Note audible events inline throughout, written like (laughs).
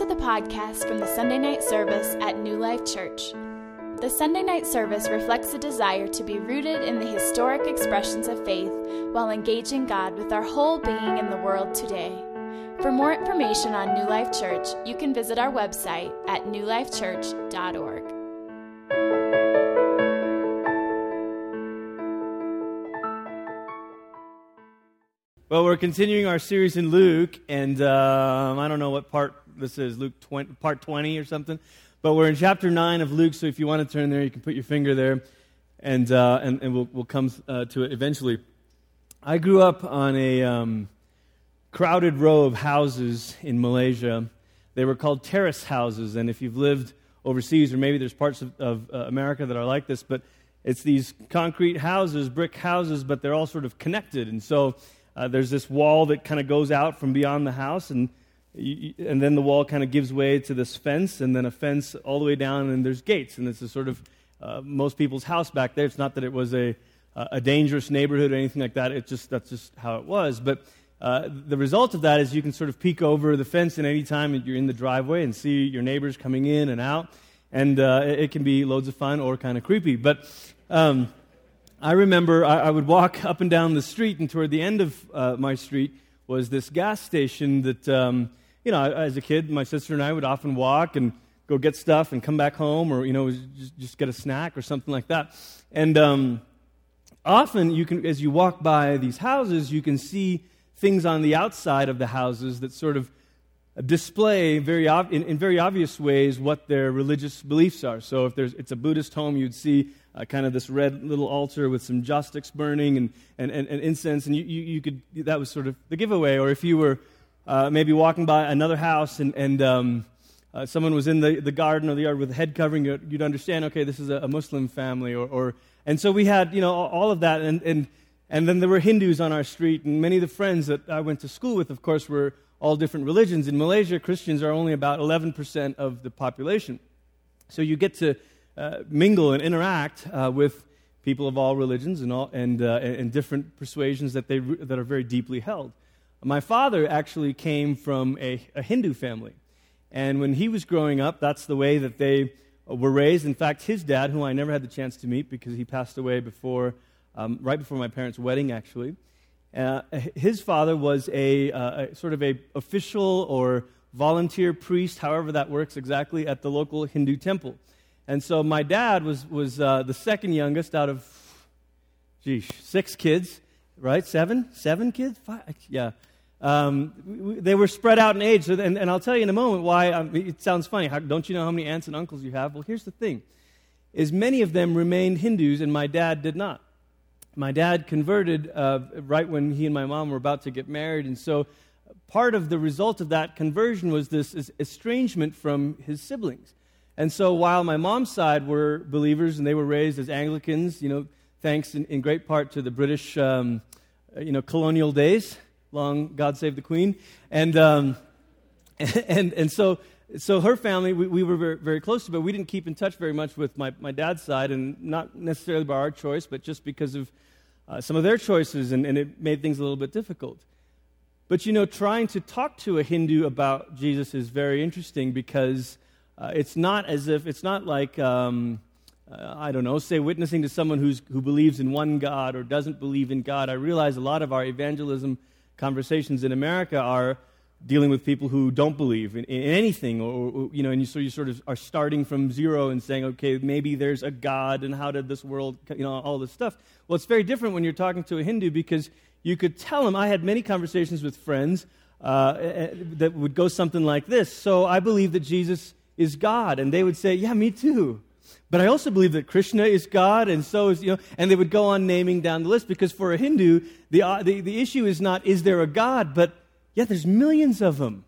to the podcast from the Sunday night service at New Life Church. The Sunday night service reflects a desire to be rooted in the historic expressions of faith while engaging God with our whole being in the world today. For more information on New Life Church, you can visit our website at newlifechurch.org. Well, we're continuing our series in Luke, and um, I don't know what part this is, Luke 20, part 20 or something, but we're in chapter 9 of Luke, so if you want to turn there, you can put your finger there, and, uh, and, and we'll, we'll come uh, to it eventually. I grew up on a um, crowded row of houses in Malaysia. They were called terrace houses, and if you've lived overseas, or maybe there's parts of, of uh, America that are like this, but it's these concrete houses, brick houses, but they're all sort of connected, and so uh, there's this wall that kind of goes out from beyond the house, and, you, and then the wall kind of gives way to this fence, and then a fence all the way down, and there's gates. And it's a sort of uh, most people's house back there. It's not that it was a, a dangerous neighborhood or anything like that. It's just that's just how it was. But uh, the result of that is you can sort of peek over the fence at any time you're in the driveway and see your neighbors coming in and out. And uh, it, can be loads of fun or kind of creepy. But um, I remember I, I, would walk up and down the street, and toward the end of uh, my street was this gas station that, um, you know, as a kid, my sister and I would often walk and go get stuff and come back home, or you know, just, just get a snack or something like that. And um, often, you can, as you walk by these houses, you can see things on the outside of the houses that sort of display very ob- in, in, very obvious ways what their religious beliefs are. So if there's, it's a Buddhist home, you'd see uh, kind of this red little altar with some joss sticks burning and, and, and, and incense, and you, you, you, could, that was sort of the giveaway. Or if you were uh, maybe walking by another house and, and um, uh, someone was in the, the garden or the yard with a head covering, you'd understand, okay, this is a, a Muslim family. Or, or, and so we had, you know, all of that. And, and, and then there were Hindus on our street, and many of the friends that I went to school with, of course, were all different religions. In Malaysia, Christians are only about 11% of the population. So you get to uh, mingle and interact uh, with people of all religions and, all, and, uh, and different persuasions that, they, that are very deeply held. My father actually came from a, a Hindu family. And when he was growing up, that's the way that they were raised. In fact, his dad, who I never had the chance to meet because he passed away before, um, right before my parents' wedding, actually, uh, his father was a, uh, a, sort of a official or volunteer priest, however that works exactly, at the local Hindu temple. And so my dad was, was uh, the second youngest out of, geez, six kids, right? Seven? Seven kids? Five? Yeah. Um, they were spread out in age. So, and, and, I'll tell you in a moment why um, it sounds funny. How, don't you know how many aunts and uncles you have? Well, here's the thing is many of them remained Hindus, and my dad did not. My dad converted uh, right when he and my mom were about to get married, and so part of the result of that conversion was this estrangement from his siblings. And so while my mom's side were believers and they were raised as Anglicans, you know, thanks in, in great part to the British, um, you know, colonial days, long God save the Queen. And, um, (laughs) and, and so, so her family, we, we were very, very, close to, but we didn't keep in touch very much with my, my dad's side, and not necessarily by our choice, but just because of uh, some of their choices, and, and it made things a little bit difficult. But you know, trying to talk to a Hindu about Jesus is very interesting because uh, it's not as if, it's not like, um, uh, I don't know, say witnessing to someone who's, who believes in one God or doesn't believe in God. I realize a lot of our evangelism conversations in America are dealing with people who don't believe in, in anything, or, or, you know, and you, so you sort of are starting from zero and saying, okay, maybe there's a God, and how did this world, you know, all this stuff. Well, it's very different when you're talking to a Hindu because you could tell them. I had many conversations with friends uh, eh, eh, that would go something like this. So I believe that Jesus is God. And they would say, Yeah, me too. But I also believe that Krishna is God, and so is, you know, and they would go on naming down the list because for a Hindu, the, uh, the, the issue is not, is there a God, but yeah, there's millions of them.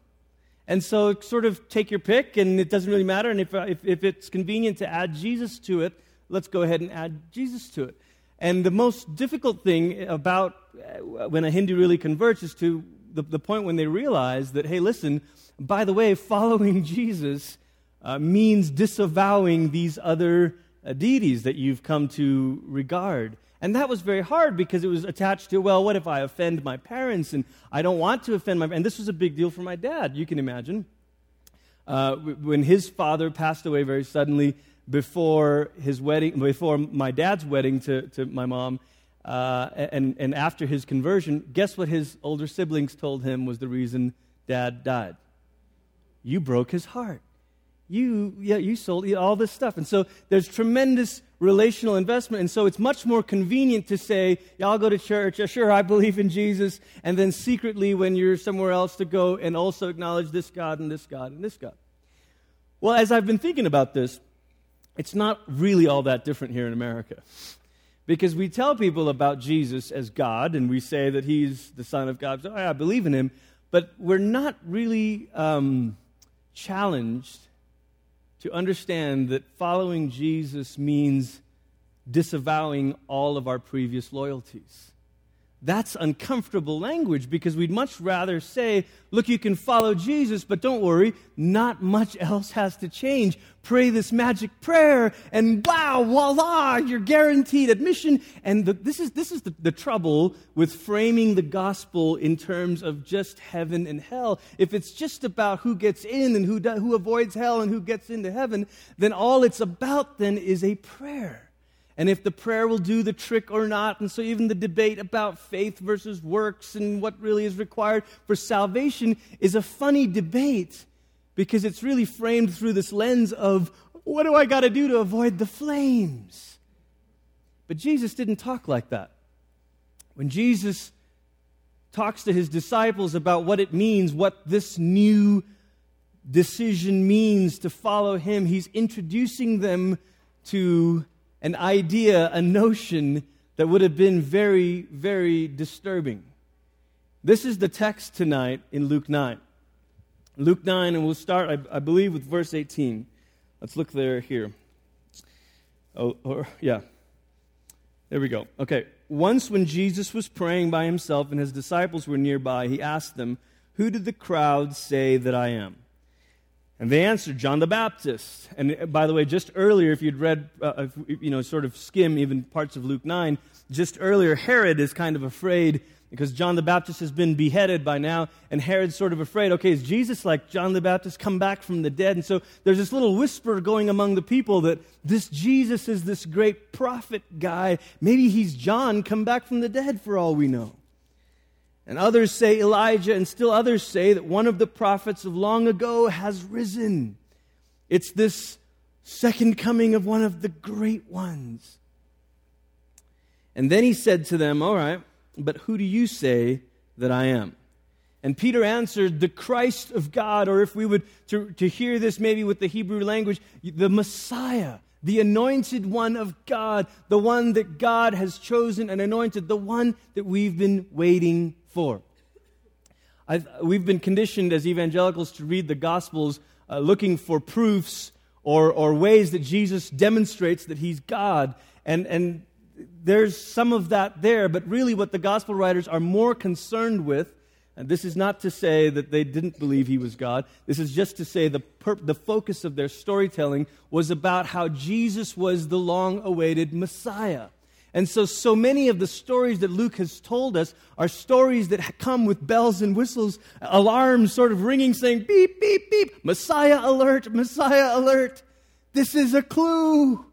And so sort of take your pick, and it doesn't really matter. And if, uh, if, if it's convenient to add Jesus to it, let's go ahead and add Jesus to it. And the most difficult thing about uh, when a Hindu really converts is to the, the point when they realize that, hey, listen, by the way, following (laughs) Jesus uh, means disavowing these other uh, deities that you've come to regard. And that was very hard because it was attached to, well, what if I offend my parents and I don't want to offend my And this was a big deal for my dad, you can imagine. Uh, when his father passed away very suddenly before his wedding, before my dad's wedding to, to my mom, uh, and, and after his conversion, guess what his older siblings told him was the reason dad died? You broke his heart. You, yeah, you sold all this stuff. And so there's tremendous relational investment. And so it's much more convenient to say, yeah, I'll go to church. Yeah, sure, I believe in Jesus. And then secretly, when you're somewhere else, to go and also acknowledge this God and this God and this God. Well, as I've been thinking about this, it's not really all that different here in America. Because we tell people about Jesus as God, and we say that he's the Son of God. So, oh, I believe in him. But we're not really um, challenged to understand that following Jesus means disavowing all of our previous loyalties. That's uncomfortable language because we'd much rather say, look, you can follow Jesus, but don't worry, not much else has to change. Pray this magic prayer, and wow, voila, you're guaranteed admission. And the, this is, this is the, the trouble with framing the gospel in terms of just heaven and hell. If it's just about who gets in and who, do, who avoids hell and who gets into heaven, then all it's about then is a prayer and if the prayer will do the trick or not. And so, even the debate about faith versus works and what really is required for salvation is a funny debate because it's really framed through this lens of what do I got to do to avoid the flames? But Jesus didn't talk like that. When Jesus talks to his disciples about what it means, what this new decision means to follow him, he's introducing them to an idea, a notion that would have been very, very disturbing. This is the text tonight in Luke 9. Luke 9, and we'll start, I, I believe, with verse 18. Let's look there here. Oh, or, yeah. There we go. Okay. Once, when Jesus was praying by himself and his disciples were nearby, he asked them, Who did the crowd say that I am? And they answered, John the Baptist. And uh, by the way, just earlier, if you'd read, uh, if, you know, sort of skim even parts of Luke 9, just earlier, Herod is kind of afraid because John the Baptist has been beheaded by now, and Herod's sort of afraid, okay, is Jesus like John the Baptist come back from the dead? And so there's this little whisper going among the people that this Jesus is this great prophet guy. Maybe he's John come back from the dead for all we know. And others say Elijah, and still others say that one of the prophets of long ago has risen. It's this second coming of one of the great ones. And then he said to them, All right, but who do you say that I am? And Peter answered, The Christ of God, or if we would to, to hear this maybe with the Hebrew language, the Messiah, the anointed one of God, the one that God has chosen and anointed, the one that we've been waiting for. I've, we've been conditioned as evangelicals to read the Gospels uh, looking for proofs or, or ways that Jesus demonstrates that he's God. And, and there's some of that there, but really what the Gospel writers are more concerned with, and this is not to say that they didn't believe he was God, this is just to say the, pur- the focus of their storytelling was about how Jesus was the long awaited Messiah. And so, so many of the stories that Luke has told us are stories that come with bells and whistles, alarms sort of ringing, saying, beep, beep, beep, Messiah alert, Messiah alert. This is a clue.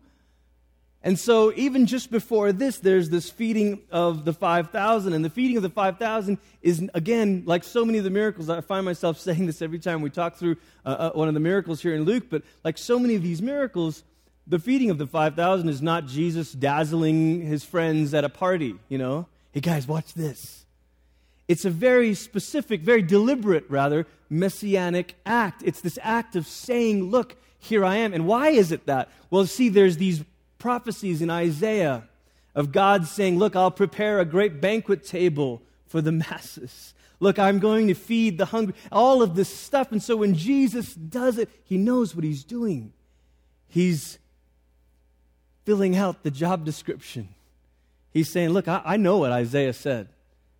And so, even just before this, there's this feeding of the 5,000. And the feeding of the 5,000 is, again, like so many of the miracles. I find myself (laughs) saying this every time we talk through uh, uh, one of the miracles here in Luke, but like so many of these miracles, the feeding of the 5,000 is not Jesus dazzling his friends at a party, you know? Hey guys, watch this. It's a very specific, very deliberate, rather, messianic act. It's this act of saying, Look, here I am. And why is it that? Well, see, there's these prophecies in Isaiah of God saying, Look, I'll prepare a great banquet table for the masses. Look, I'm going to feed the hungry. All of this stuff. And so when Jesus does it, he knows what he's doing. He's filling out the job description. He's saying, Look, I, I know what Isaiah said,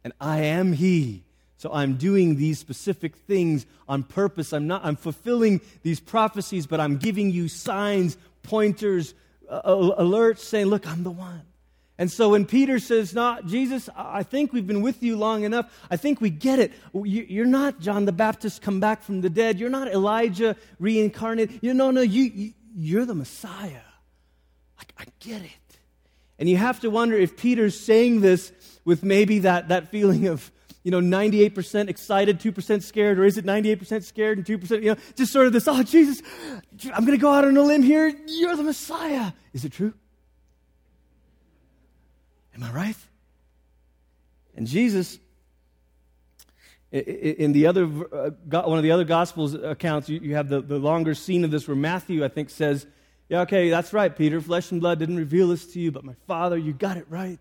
and I am He. So I'm doing these specific things on purpose. I'm not I'm fulfilling these prophecies, but I'm giving you signs, pointers, uh, alerts saying, "Look, I'm the one." And so when Peter says, "Not Jesus, I think we've been with you long enough. I think we get it. You're not John the Baptist come back from the dead. You're not Elijah reincarnated. You no, no, you, you are the Messiah. I, I get it." And you have to wonder if Peter's saying this with maybe that, that feeling of, you know, 98% excited, 2% scared, or is it 98% scared and 2%, you know, just sort of this, oh, Jesus, I'm going to go out on a limb here. You're the Messiah. Is it true? Am I right? And Jesus, in the other, uh, one of the other Gospels accounts, you have the, the longer scene of this where Matthew, I think, says, yeah, okay, that's right, Peter. Flesh and blood didn't reveal this to you, but my Father, you got it right.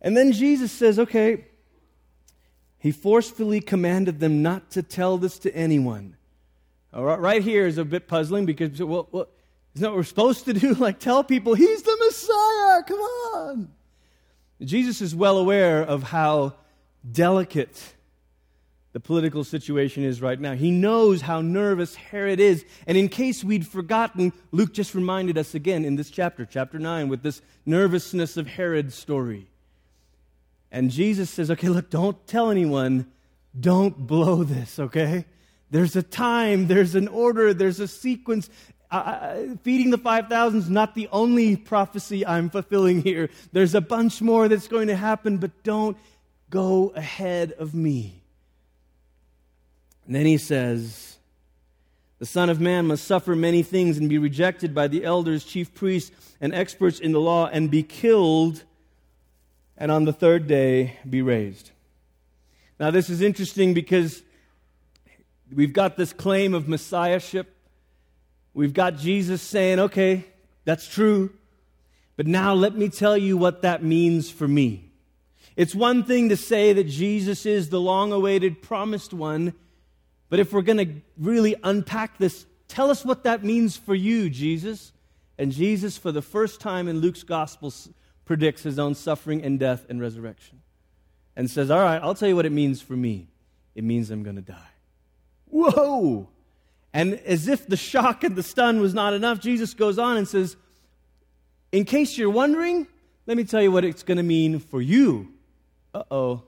And then Jesus says, okay, he forcefully commanded them not to tell this to anyone. All right, right here is a bit puzzling because, well, well, isn't that what we're supposed to do? (laughs) Like, tell people, he's the Messiah, come on. Jesus is well aware of how delicate the political situation is right now. He knows how nervous Herod is. And in case we'd forgotten, Luke just reminded us again in this chapter, chapter 9, with this nervousness of Herod's story. And Jesus says, okay, look, don't tell anyone. Don't blow this, okay? There's a time, there's an order, there's a sequence. Uh, feeding the 5,000 is not the only prophecy I'm fulfilling here. There's a bunch more that's going to happen, but don't go ahead of me. And then he says, The Son of Man must suffer many things and be rejected by the elders, chief priests, and experts in the law, and be killed, and on the third day be raised. Now, this is interesting because we've got this claim of messiahship. We've got Jesus saying, okay, that's true. But now let me tell you what that means for me. It's one thing to say that Jesus is the long awaited promised one but if we're going to really unpack this, tell us what that means for you, Jesus. And Jesus, for the first time in Luke's gospel, predicts his own suffering and death and resurrection. And says, All right, I'll tell you what it means for me. It means I'm going to die. Whoa! And as if the shock and the stun was not enough, Jesus goes on and says, In case you're wondering, let me tell you what it's going to mean for you. Uh oh.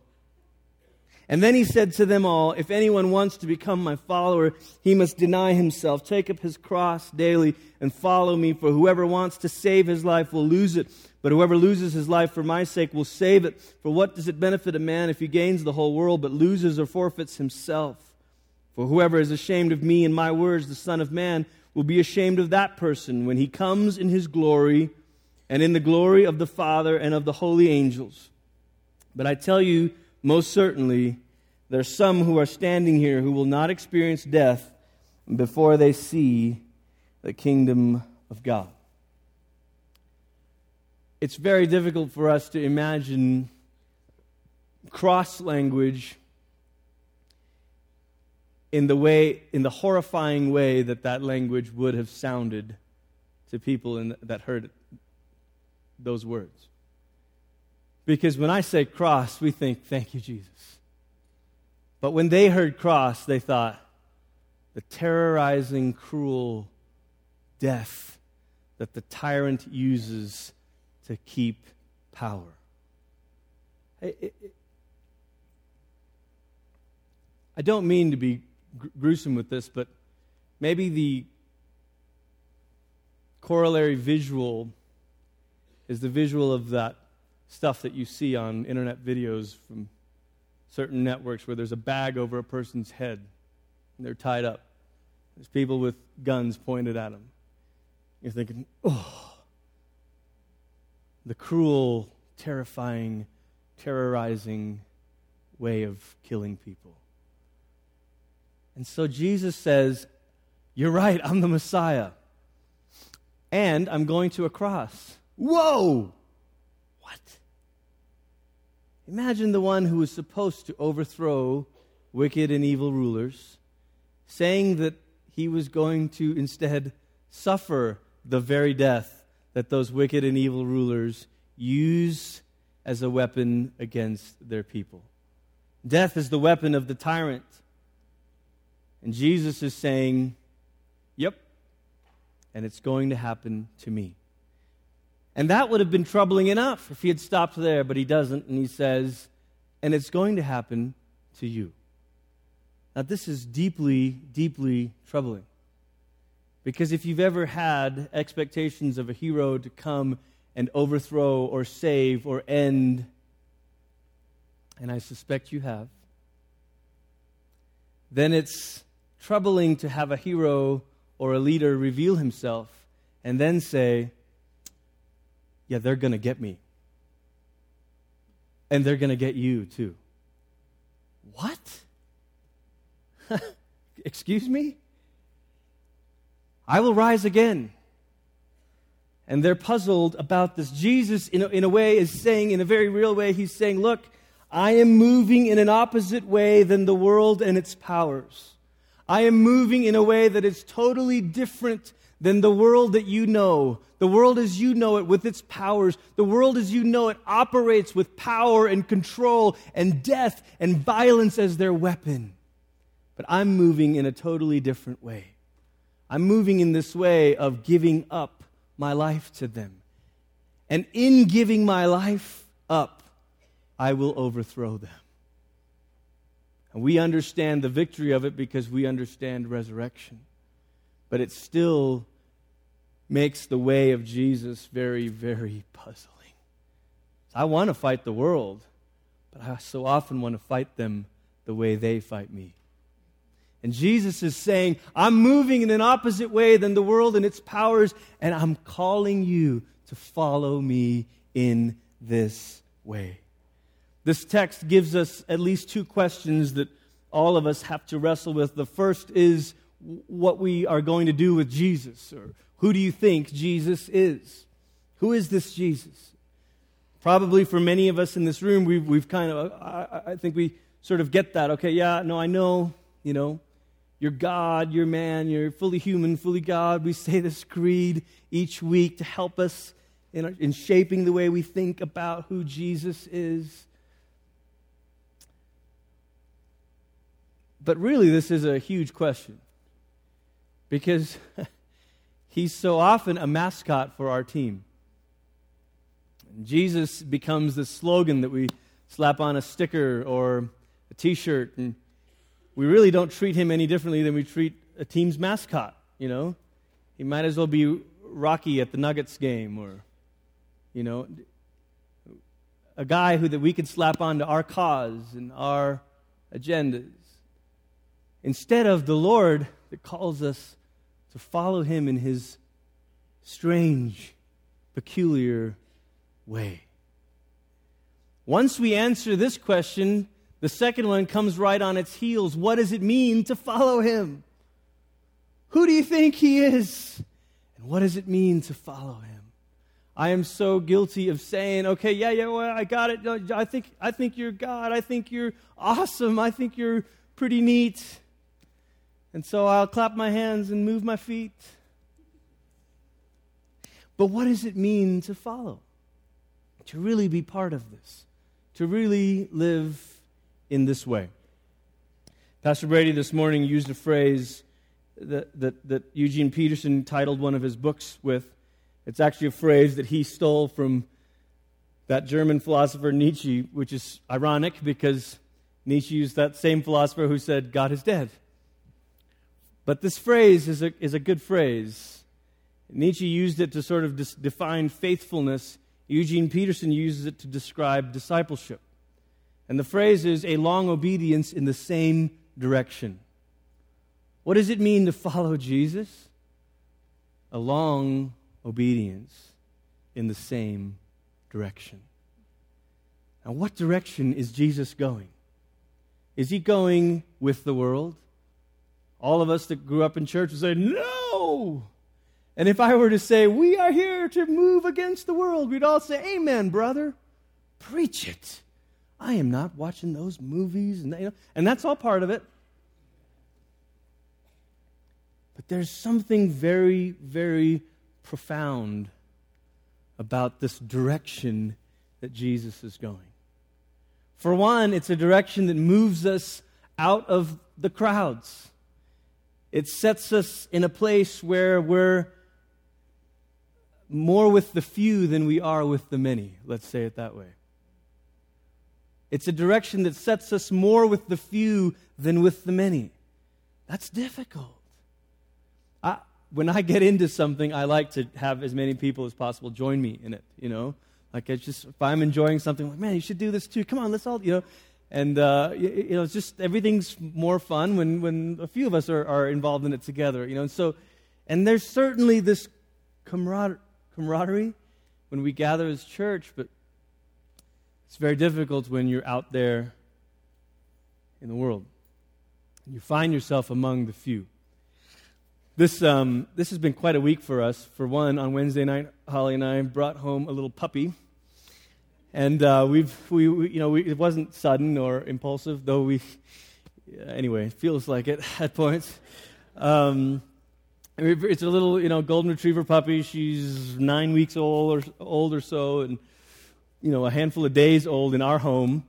And then he said to them all, If anyone wants to become my follower, he must deny himself, take up his cross daily, and follow me. For whoever wants to save his life will lose it. But whoever loses his life for my sake will save it. For what does it benefit a man if he gains the whole world but loses or forfeits himself? For whoever is ashamed of me and my words, the Son of Man, will be ashamed of that person when he comes in his glory and in the glory of the Father and of the holy angels. But I tell you, most certainly, there's some who are standing here who will not experience death before they see the kingdom of God. It's very difficult for us to imagine cross language in the way in the horrifying way that that language would have sounded to people in, that heard those words because when I say cross, we think, thank you, Jesus. But when they heard cross, they thought, the terrorizing, cruel death that the tyrant uses to keep power. I don't mean to be gruesome with this, but maybe the corollary visual is the visual of that stuff that you see on internet videos from certain networks where there's a bag over a person's head and they're tied up. There's people with guns pointed at them. You're thinking, oh, the cruel, terrifying, terrorizing way of killing people. And so Jesus says, You're right, I'm the Messiah. And I'm going to a cross. Whoa! What? Imagine the one who was supposed to overthrow wicked and evil rulers, saying that he was going to instead suffer the very death that those wicked and evil rulers use as a weapon against their people. Death is the weapon of the tyrant. And Jesus is saying, Yep, and it's going to happen to me. And that would have been troubling enough if he had stopped there, but he doesn't, and he says, and it's going to happen to you. Now, this is deeply, deeply troubling. Because if you've ever had expectations of a hero to come and overthrow or save or end, and I suspect you have, then it's troubling to have a hero or a leader reveal himself and then say, Yeah, they're going to get me. And they're going to get you too. What? (laughs) Excuse me? I will rise again. And they're puzzled about this. Jesus, in a, in a way, is saying, in a very real way, he's saying, Look, I am moving in an opposite way than the world and its powers. I am moving in a way that is totally different than the world that you know. The world as you know it with its powers. The world as you know it operates with power and control and death and violence as their weapon. But I'm moving in a totally different way. I'm moving in this way of giving up my life to them. And in giving my life up, I will overthrow them. And we understand the victory of it because we understand resurrection. But it still makes the way of Jesus very, very puzzling. I want to fight the world, but I so often want to fight them the way they fight me. And Jesus is saying, I'm moving in an opposite way than the world and its powers, and I'm calling you to follow me in this way. This text gives us at least two questions that all of us have to wrestle with. The first is what we are going to do with Jesus, or who do you think Jesus is? Who is this Jesus? Probably for many of us in this room, we've, we've kind of, I, I think we sort of get that. Okay, yeah, no, I know, you know, you're God, you're man, you're fully human, fully God. We say this creed each week to help us in, in shaping the way we think about who Jesus is. But really, this is a huge question because (laughs) he's so often a mascot for our team. Jesus becomes the slogan that we slap on a sticker or a t shirt, and we really don't treat him any differently than we treat a team's mascot, you know? He might as well be Rocky at the Nuggets game or, you know, a guy who that we could slap onto our cause and our agendas. Instead of the Lord that calls us to follow him in his strange, peculiar way. Once we answer this question, the second one comes right on its heels. What does it mean to follow him? Who do you think he is? And what does it mean to follow him? I am so guilty of saying, okay, yeah, yeah, well, I got it. I think, I think you're God. I think you're awesome. I think you're pretty neat. And so I'll clap my hands and move my feet. But what does it mean to follow? To really be part of this, to really live in this way. Pastor Brady this morning used a phrase that, that, that Eugene Peterson titled one of his books with. It's actually a phrase that he stole from that German philosopher Nietzsche, which is ironic because Nietzsche used that same philosopher who said, God is dead. But this phrase is a, is a good phrase. Nietzsche used it to sort of dis- define faithfulness. Eugene Peterson uses it to describe discipleship. And the phrase is a long obedience in the same direction. What does it mean to follow Jesus? A long obedience in the same direction. Now, what direction is Jesus going? Is he going with the world? All of us that grew up in church would say, No! And if I were to say, We are here to move against the world, we'd all say, Amen, brother. Preach it. I am not watching those movies. And, you know, and that's all part of it. But there's something very, very profound about this direction that Jesus is going. For one, it's a direction that moves us out of the crowds. It sets us in a place where we're more with the few than we are with the many. Let's say it that way. It's a direction that sets us more with the few than with the many. That's difficult. I, when I get into something, I like to have as many people as possible join me in it, you know? Like, it's just, if I'm enjoying something, like, man, you should do this too. Come on, let's all, you know? And, uh, you, know, it's just, everything's more fun when, when a few of us are, are involved in it together, you know? And so, and there's certainly this camaraderie, camaraderie when we gather as church, but it's very difficult when you're out there in the world. and You find yourself among the few. This, um, this has been quite a week for us. For one, on Wednesday night, Holly and I brought home a little puppy. And uh, we've, we, we, you know, we, it wasn't sudden or impulsive, though we, anyway, it feels like it (laughs) at points. Um, it's a little, you know, golden retriever puppy. She's nine weeks old or, old or so, and you know, a handful of days old in our home.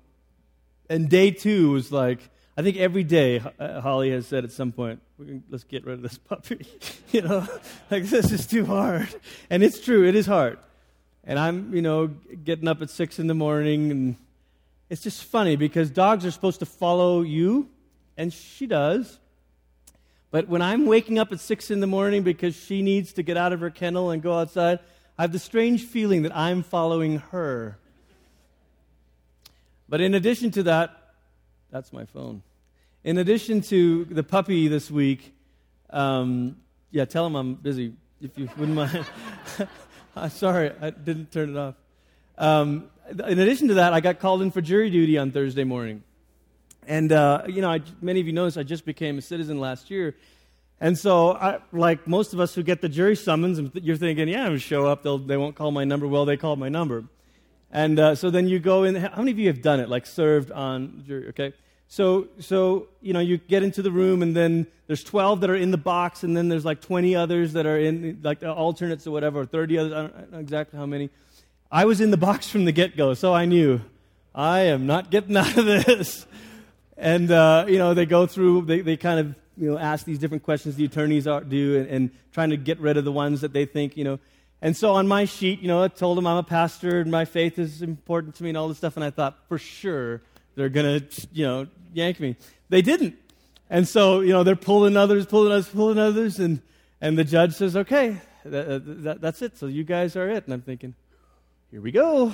And day two was like, I think every day, uh, Holly has said at some point, let's get rid of this puppy. (laughs) you know, (laughs) like this is too hard. And it's true, it is hard. And I'm, you know, getting up at six in the morning, and it's just funny because dogs are supposed to follow you, and she does. But when I'm waking up at six in the morning because she needs to get out of her kennel and go outside, I have the strange feeling that I'm following her. But in addition to that, that's my phone. In addition to the puppy this week, um, yeah, tell him I'm busy if you wouldn't mind. (laughs) (laughs) I'm sorry, I didn't turn it off. Um, in addition to that, I got called in for jury duty on Thursday morning. And, uh, you know, I, many of you noticed I just became a citizen last year. And so, I, like most of us who get the jury summons, you're thinking, yeah, I'm going to show up, they'll, they won't call my number. Well, they called my number. And uh, so then you go in. How many of you have done it, like served on jury? Okay. So, so you know, you get into the room, and then there's 12 that are in the box, and then there's like 20 others that are in, like the alternates or whatever, or 30 others. I don't, I don't know exactly how many. I was in the box from the get go, so I knew I am not getting (laughs) out of this. And uh, you know, they go through. They, they kind of you know ask these different questions the attorneys are, do, and, and trying to get rid of the ones that they think you know and so on my sheet, you know, I told them I'm a pastor and my faith is important to me and all this stuff. And I thought, for sure, they're going to, you know, yank me. They didn't. And so, you know, they're pulling others, pulling others, pulling others. And, and the judge says, okay, that, that, that's it. So you guys are it. And I'm thinking, here we go.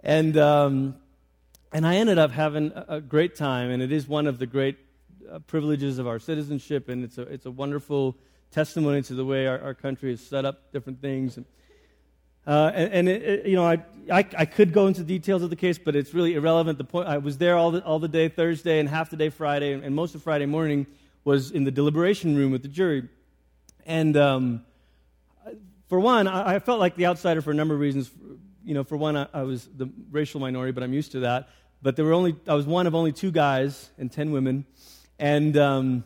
And, um, and I ended up having a great time. And it is one of the great uh, privileges of our citizenship. And it's a, it's a wonderful testimony to the way our, our country is set up, different things. And, uh, and, and it, it, you know, I, I, I, could go into details of the case, but it's really irrelevant. The point, I was there all the, all the day Thursday and half the day Friday, and, most of Friday morning was in the deliberation room with the jury. And um, for one, I, I, felt like the outsider for a number of reasons. You know, for one, I, I was the racial minority, but I'm used to that. But there were only, I was one of only two guys and ten women. And um,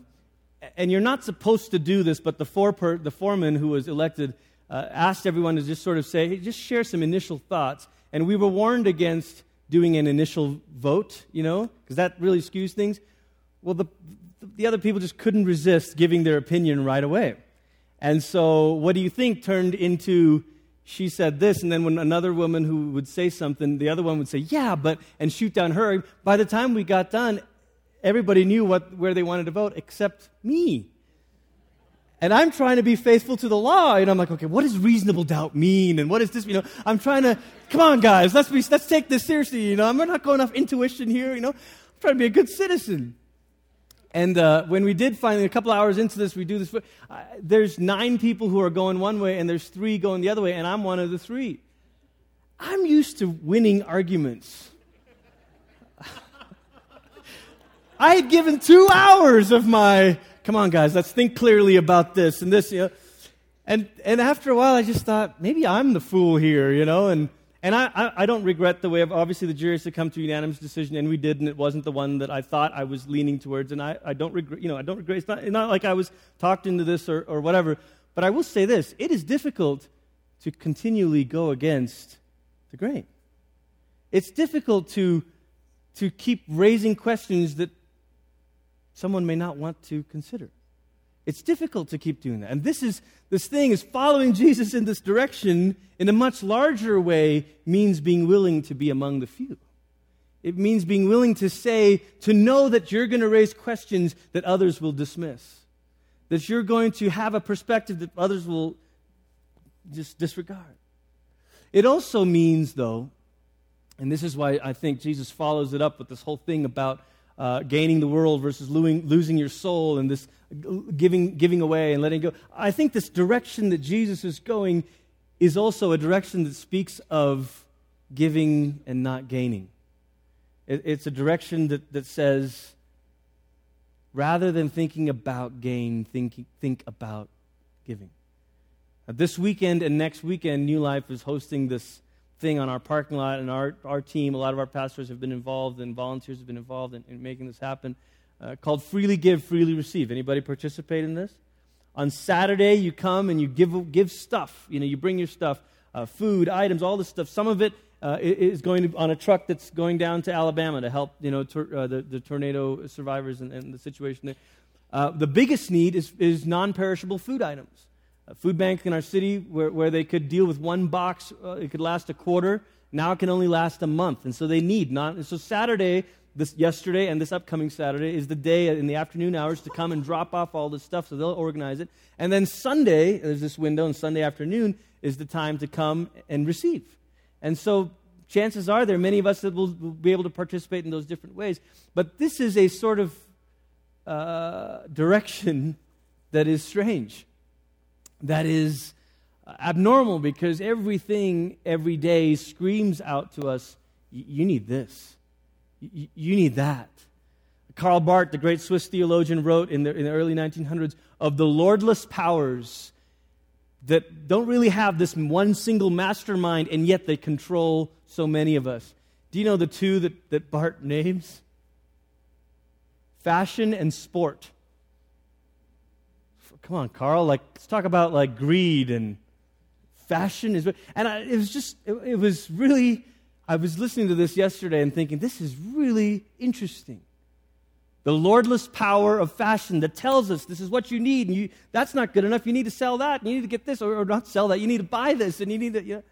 and you're not supposed to do this, but the, foreper, the foreman who was elected uh, asked everyone to just sort of say, hey, just share some initial thoughts. And we were warned against doing an initial vote, you know, because that really skews things. Well, the, the other people just couldn't resist giving their opinion right away. And so, what do you think turned into she said this, and then when another woman who would say something, the other one would say, yeah, but, and shoot down her. By the time we got done, everybody knew what, where they wanted to vote except me. And I'm trying to be faithful to the law. And I'm like, okay, what does reasonable doubt mean? And what is this? You know, I'm trying to, come on, guys, let's, be, let's take this seriously. You know, I'm not going off intuition here. You know, I'm trying to be a good citizen. And uh, when we did finally, a couple hours into this, we do this. Uh, there's nine people who are going one way, and there's three going the other way, and I'm one of the three. I'm used to winning arguments. (laughs) I had given two hours of my, come on, guys, let's think clearly about this and this, you know. And, and after a while, I just thought, maybe I'm the fool here, you know. And, and I, I, I don't regret the way of, obviously, the has to come to a unanimous decision, and we did, and it wasn't the one that I thought I was leaning towards. And I, I don't regret, you know, I don't regret, it's not, it's not like I was talked into this or, or whatever. But I will say this it is difficult to continually go against the grain. It's difficult to, to keep raising questions that someone may not want to consider. It's difficult to keep doing that. And this is this thing is following Jesus in this direction in a much larger way means being willing to be among the few. It means being willing to say, to know that you're going to raise questions that others will dismiss. That you're going to have a perspective that others will just disregard. It also means, though, and this is why I think Jesus follows it up with this whole thing about uh, gaining the world versus losing, your soul and this giving, giving away and letting go. I think this direction that Jesus is going is also a direction that speaks of giving and not gaining. It, it's a direction that, that says, rather than thinking about gain, think, think about giving. Uh, this weekend and next weekend, New Life is hosting this thing on our parking lot, and our, our team, a lot of our pastors have been involved, and volunteers have been involved in, in making this happen, uh, called Freely Give, Freely Receive. Anybody participate in this? On Saturday, you come and you give, give stuff. You know, you bring your stuff, uh, food, items, all this stuff. Some of it uh, is going to, on a truck that's going down to Alabama to help, you know, uh, the, the tornado survivors and, and the situation there. Uh, the biggest need is, is non-perishable food items a food bank in our city where, where they could deal with one box, uh, it could last a quarter. Now it can only last a month. And so they need not. So Saturday, this yesterday and this upcoming Saturday is the day in the afternoon hours to come and drop off all this stuff. So they'll organize it. And then Sunday, there's this window, and Sunday afternoon is the time to come and receive. And so chances are there are many of us that will, will be able to participate in those different ways. But this is a sort of uh, direction (laughs) that is strange that is abnormal because everything every day screams out to us you need this, you need that. Karl Barth, the great Swiss theologian, wrote in the, in the early 1900s of the lordless powers that don't really have this one single mastermind, and yet they control so many of us. Do you know the two that, that Barth names? Fashion and sport come on, Karl, like, let's talk about like greed and fashion. Is, and I, it was just, it, it was really, I was listening to this yesterday and thinking, this is really interesting. The lordless power of fashion that tells us this is what you need, and you, that's not good enough. You need to sell that, and you need to get this, or, or not sell that. You need to buy this, and you need to. You know.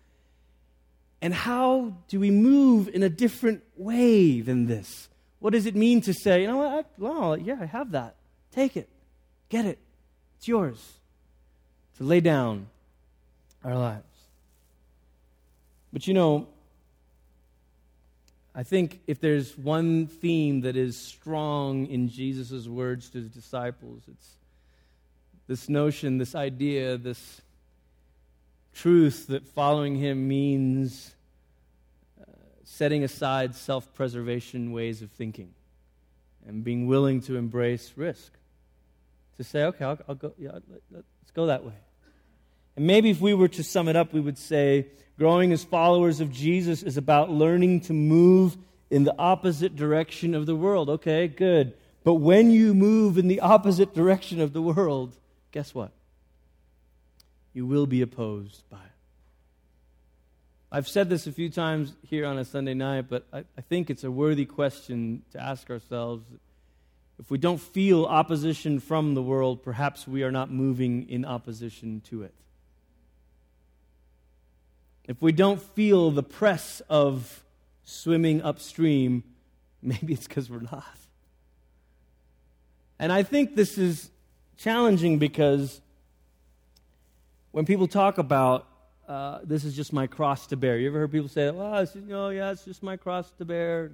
And how do we move in a different way than this? What does it mean to say, you know what? I, well, yeah, I have that. Take it, get it, it's yours to lay down our lives. But you know, I think if there's one theme that is strong in Jesus' words to his disciples, it's this notion, this idea, this truth that following him means uh, setting aside self preservation ways of thinking and being willing to embrace risk to say, okay, I'll, I'll go, yeah, let, let's go that way. And maybe if we were to sum it up, we would say growing as followers of Jesus is about learning to move in the opposite direction of the world. Okay, good. But when you move in the opposite direction of the world, guess what? You will be opposed by it. I've said this a few times here on a Sunday night, but I, I think it's a worthy question to ask ourselves if we don't feel opposition from the world, perhaps we are not moving in opposition to it. If we don't feel the press of swimming upstream, (laughs) maybe it's because we're not. And I think this is challenging because when people talk about uh, this is just my cross to bear, you ever heard people say, well, you know, yeah, it's just my cross to bear?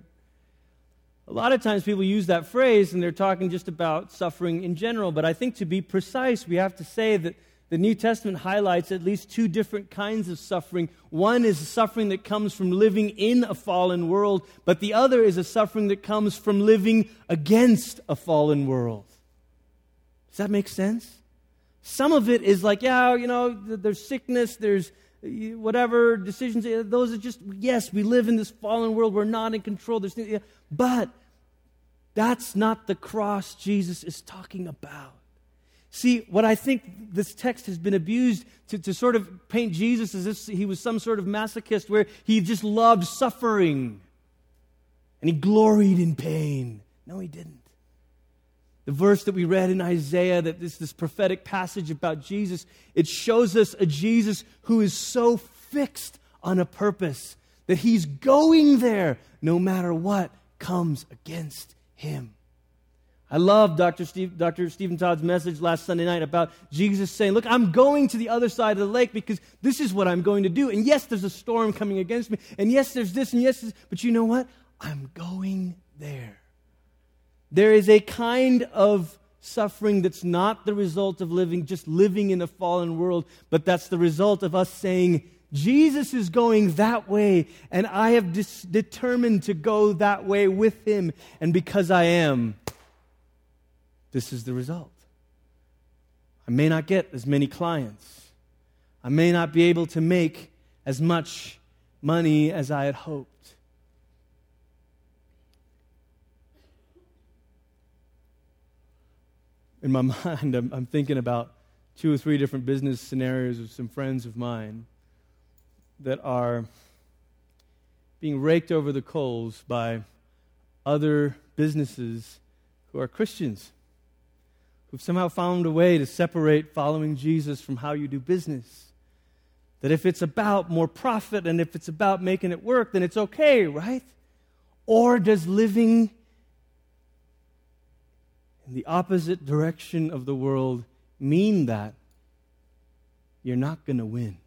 A lot of times people use that phrase and they're talking just about suffering in general, but I think to be precise, we have to say that the New Testament highlights at least two different kinds of suffering. One is a suffering that comes from living in a fallen world, but the other is a suffering that comes from living against a fallen world. Does that make sense? Some of it is like, yeah, you know, there's sickness, there's whatever decisions. Those are just, yes, we live in this fallen world. We're not in control. There's, but that's not the cross Jesus is talking about. See, what I think this text has been abused to, to sort of paint Jesus as if he was some sort of masochist where he just loved suffering and he gloried in pain. No, he didn't. The verse that we read in Isaiah, that this, this prophetic passage about Jesus, it shows us a Jesus who is so fixed on a purpose that he's going there no matter what comes against him. I love Dr. Steve, Dr. Stephen Todd's message last Sunday night about Jesus saying, Look, I'm going to the other side of the lake because this is what I'm going to do. And yes, there's a storm coming against me. And yes, there's this and yes, but you know what? I'm going there. There is a kind of suffering that's not the result of living, just living in a fallen world, but that's the result of us saying, Jesus is going that way, and I have dis- determined to go that way with him. And because I am, this is the result. I may not get as many clients. I may not be able to make as much money as I had hoped. In my (laughs) mind, I'm, I'm thinking about two or three different business scenarios of some friends of mine that are being raked over the coals by other businesses who are Christians, who've somehow found a way to separate following Jesus from how you do business. That if it's about more profit and if it's about making it work, then it's okay, right? Or does living in the opposite direction of the world mean that you're not going to win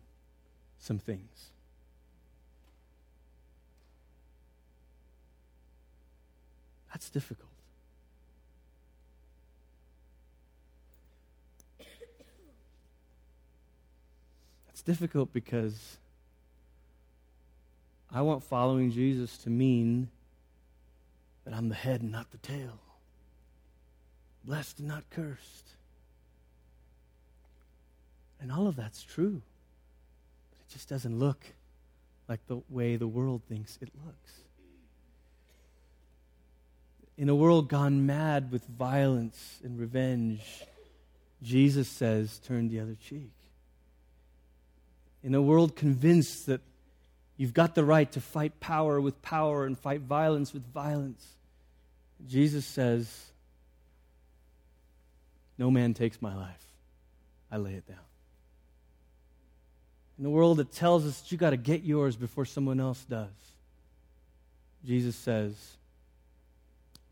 some things? That's difficult. That's difficult because I want following Jesus to mean that I'm the head and not the tail, blessed and not cursed. And all of that's true, but it just doesn't look like the way the world thinks it looks in a world gone mad with violence and revenge, Jesus says, turn the other cheek. In a world convinced that you've got the right to fight power with power and fight violence with violence, Jesus says, No man takes my life, I lay it down. In a world that tells us that you got to get yours before someone else does, Jesus says,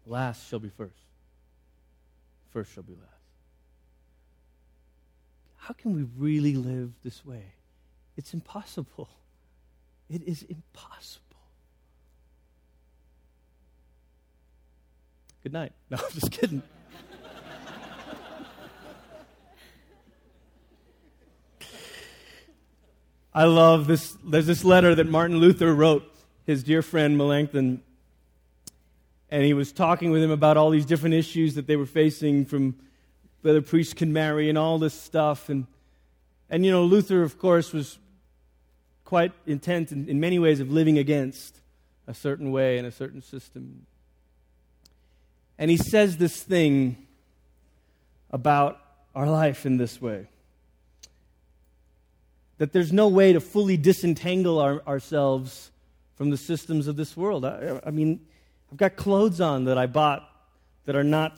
Last shall be first. First shall be last. How can we really live this way? It's impossible. It is impossible. Good night. (laughs) No, I'm just kidding. I love this. There's this letter that Martin Luther wrote his dear friend Melanchthon and he was talking with him about all these different issues that they were facing from whether priests can marry and all this stuff. And, and you know, Luther, of course, was quite intent in, in many ways of living against a certain way and a certain system. And he says this thing about our life in this way that there's no way to fully disentangle our, ourselves from the systems of this world. I, I mean, I've got clothes on that I bought that are not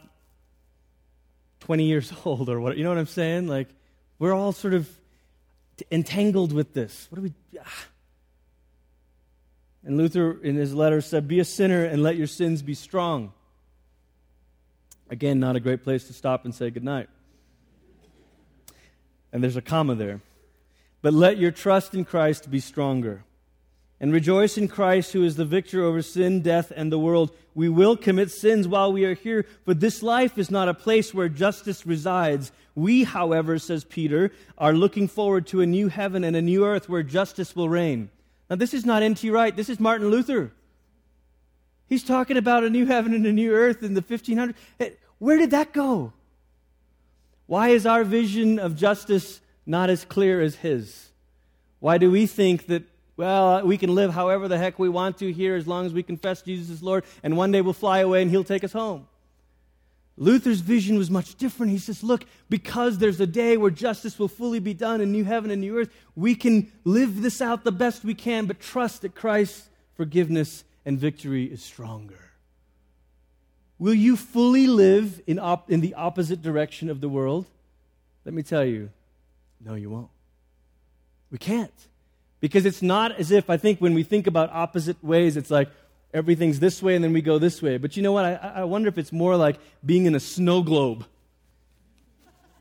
20 years (laughs) old or what. You know what I'm saying? Like, we're all sort of entangled with this. What do we. Ah. And Luther, in his letter, said, Be a sinner and let your sins be strong. Again, not a great place to stop and say goodnight. And there's a comma there. But let your trust in Christ be stronger and rejoice in Christ, who is the victor over sin, death, and the world. We will commit sins while we are here, but this life is not a place where justice resides. We, however, says Peter, are looking forward to a new heaven and a new earth where justice will reign. Now, this is not N.T. Wright, this is Martin Luther. He's talking about a new heaven and a new earth in the 1500s. Where did that go? Why is our vision of justice not as clear as his? Why do we think that well, uh, we can live however the heck we want to here as long as we confess Jesus as Lord, and one day we'll fly away and He'll take us home. Luther's vision was much different. He says, Look, because there's a day where justice will fully be done in new heaven and new earth, we can live this out the best we can, but trust that Christ's forgiveness and victory is stronger. Will you fully live in, op- in the opposite direction of the world? Let me tell you, no, you won't. We can't. Because it's not as if, I think, when we think about opposite ways, it's like everything's this way and then we go this way. But you know what? I, I wonder if it's more like being in a snow globe.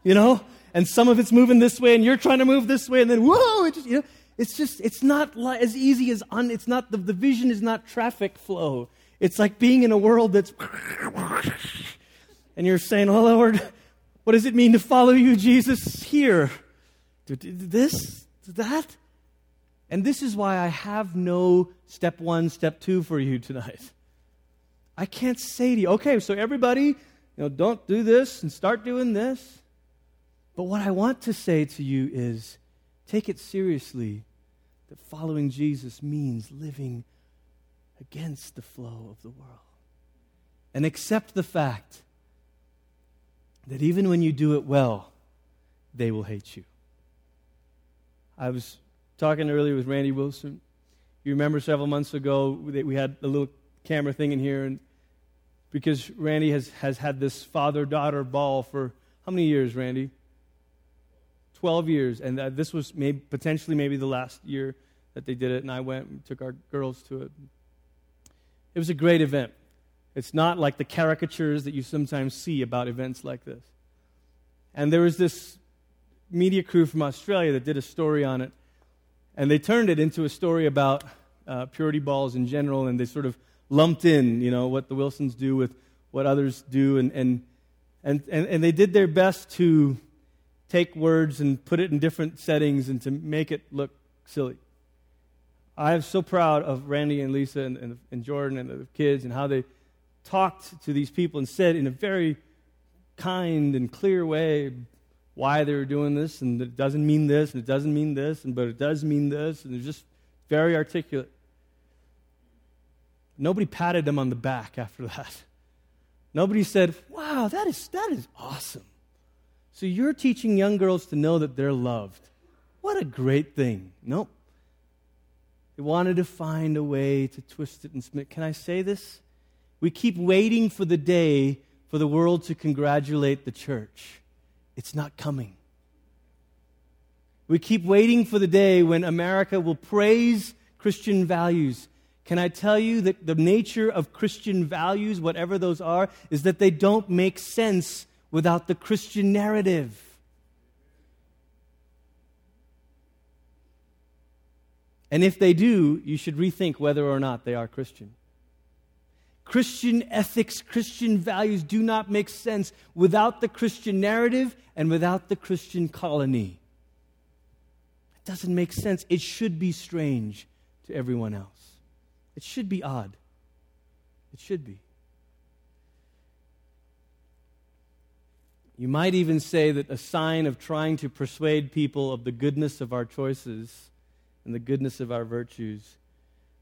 You know? And some of it's moving this way and you're trying to move this way and then, whoa! It just, you know, it's just, it's not li- as easy as, un, it's not, the, the vision is not traffic flow. It's like being in a world that's. And you're saying, Oh Lord, what does it mean to follow you, Jesus, here? This? That? And this is why I have no step one, step two for you tonight. I can't say to you, okay, so everybody, you know, don't do this and start doing this. But what I want to say to you is take it seriously that following Jesus means living against the flow of the world. And accept the fact that even when you do it well, they will hate you. I was talking earlier with Randy Wilson. You remember several months ago that we had a little camera thing in here, and because Randy has, has had this father daughter ball for how many years, Randy? 12 years. And this was maybe, potentially maybe the last year that they did it, and I went and took our girls to it. It was a great event. It's not like the caricatures that you sometimes see about events like this. And there was this media crew from Australia that did a story on it, and they turned it into a story about uh, purity balls in general, and they sort of lumped in, you know, what the Wilsons do with what others do, and, and, and, and, and they did their best to take words and put it in different settings and to make it look silly. I am so proud of Randy and Lisa and, and, and, Jordan and the kids and how they talked to these people and said in a very kind and clear way why they were doing this and it doesn't mean this and it doesn't mean this and but it does mean this and they're just very articulate. Nobody patted them on the back after that. Nobody said, "Wow, that is that is awesome." So you're teaching young girls to know that they're loved. What a great thing. Nope. They wanted to find a way to twist it and spin it. Can I say this? We keep waiting for the day for the world to congratulate the church. It's not coming. We keep waiting for the day when America will praise Christian values. Can I tell you that the nature of Christian values, whatever those are, is that they don't make sense without the Christian narrative? And if they do, you should rethink whether or not they are Christian. Christian ethics, Christian values do not make sense without the Christian narrative and without the Christian colony. It doesn't make sense. It should be strange to everyone else. It should be odd. It should be. You might even say that a sign of trying to persuade people of the goodness of our choices and the goodness of our virtues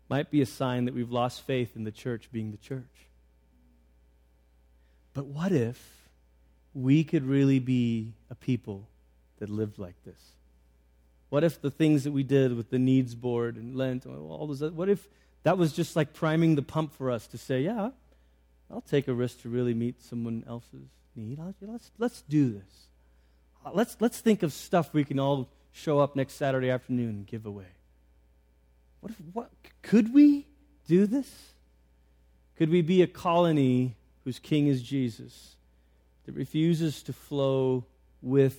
might be a sign that we've lost faith in the church being the church. But what if we could really be a people that lived like this? What if the things that we did with the needs board and Lent, and all those, what if that was just like priming the pump for us to say, yeah, I'll take a risk to really meet someone else's need. Let's, let's do this. Let's, let's think of stuff we can all show up next Saturday afternoon and give away. What if, what, could we do this? Could we be a colony whose king is Jesus that refuses to flow with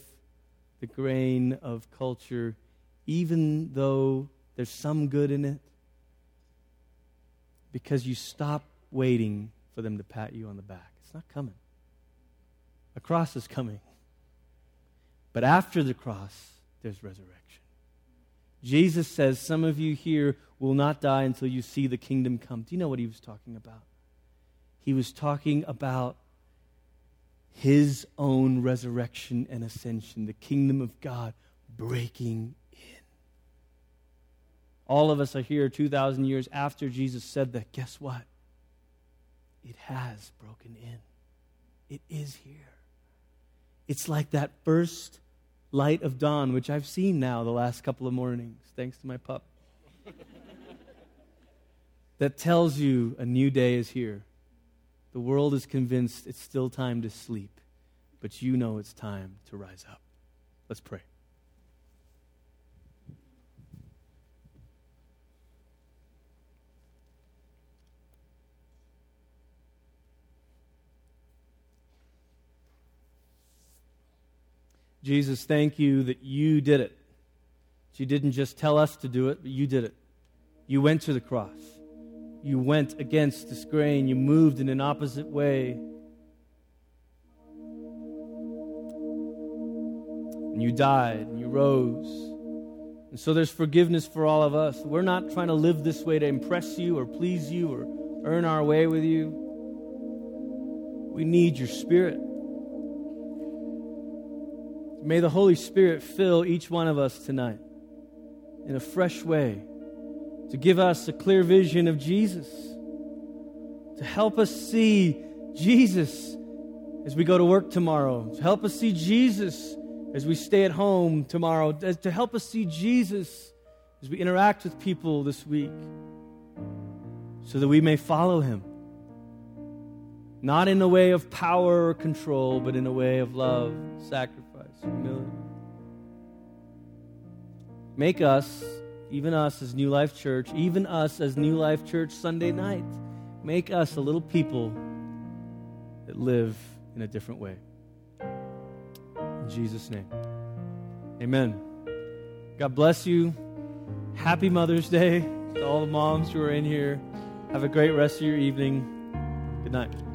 the grain of culture, even though there's some good in it? Because you stop waiting for them to pat you on the back. It's not coming. A cross is coming. But after the cross, there's resurrection. Jesus says, Some of you here will not die until you see the kingdom come. Do you know what he was talking about? He was talking about his own resurrection and ascension, the kingdom of God breaking in. All of us are here 2,000 years after Jesus said that. Guess what? It has broken in, it is here. It's like that first light of dawn, which I've seen now the last couple of mornings, thanks to my pup, (laughs) that tells you a new day is here. The world is convinced it's still time to sleep, but you know it's time to rise up. Let's pray. Jesus, thank you that you did it. You didn't just tell us to do it, but you did it. You went to the cross. You went against this grain. You moved in an opposite way. And you died and you rose. And so there's forgiveness for all of us. We're not trying to live this way to impress you or please you or earn our way with you. We need your spirit. May the Holy Spirit fill each one of us tonight in a fresh way to give us a clear vision of Jesus, to help us see Jesus as we go to work tomorrow, to help us see Jesus as we stay at home tomorrow, to help us see Jesus as we interact with people this week, so that we may follow him. Not in a way of power or control, but in a way of love, sacrifice, Make us even us as New Life Church, even us as New Life Church Sunday night, make us a little people that live in a different way. In Jesus' name. Amen. God bless you. Happy Mother's Day to all the moms who are in here. Have a great rest of your evening. Good night.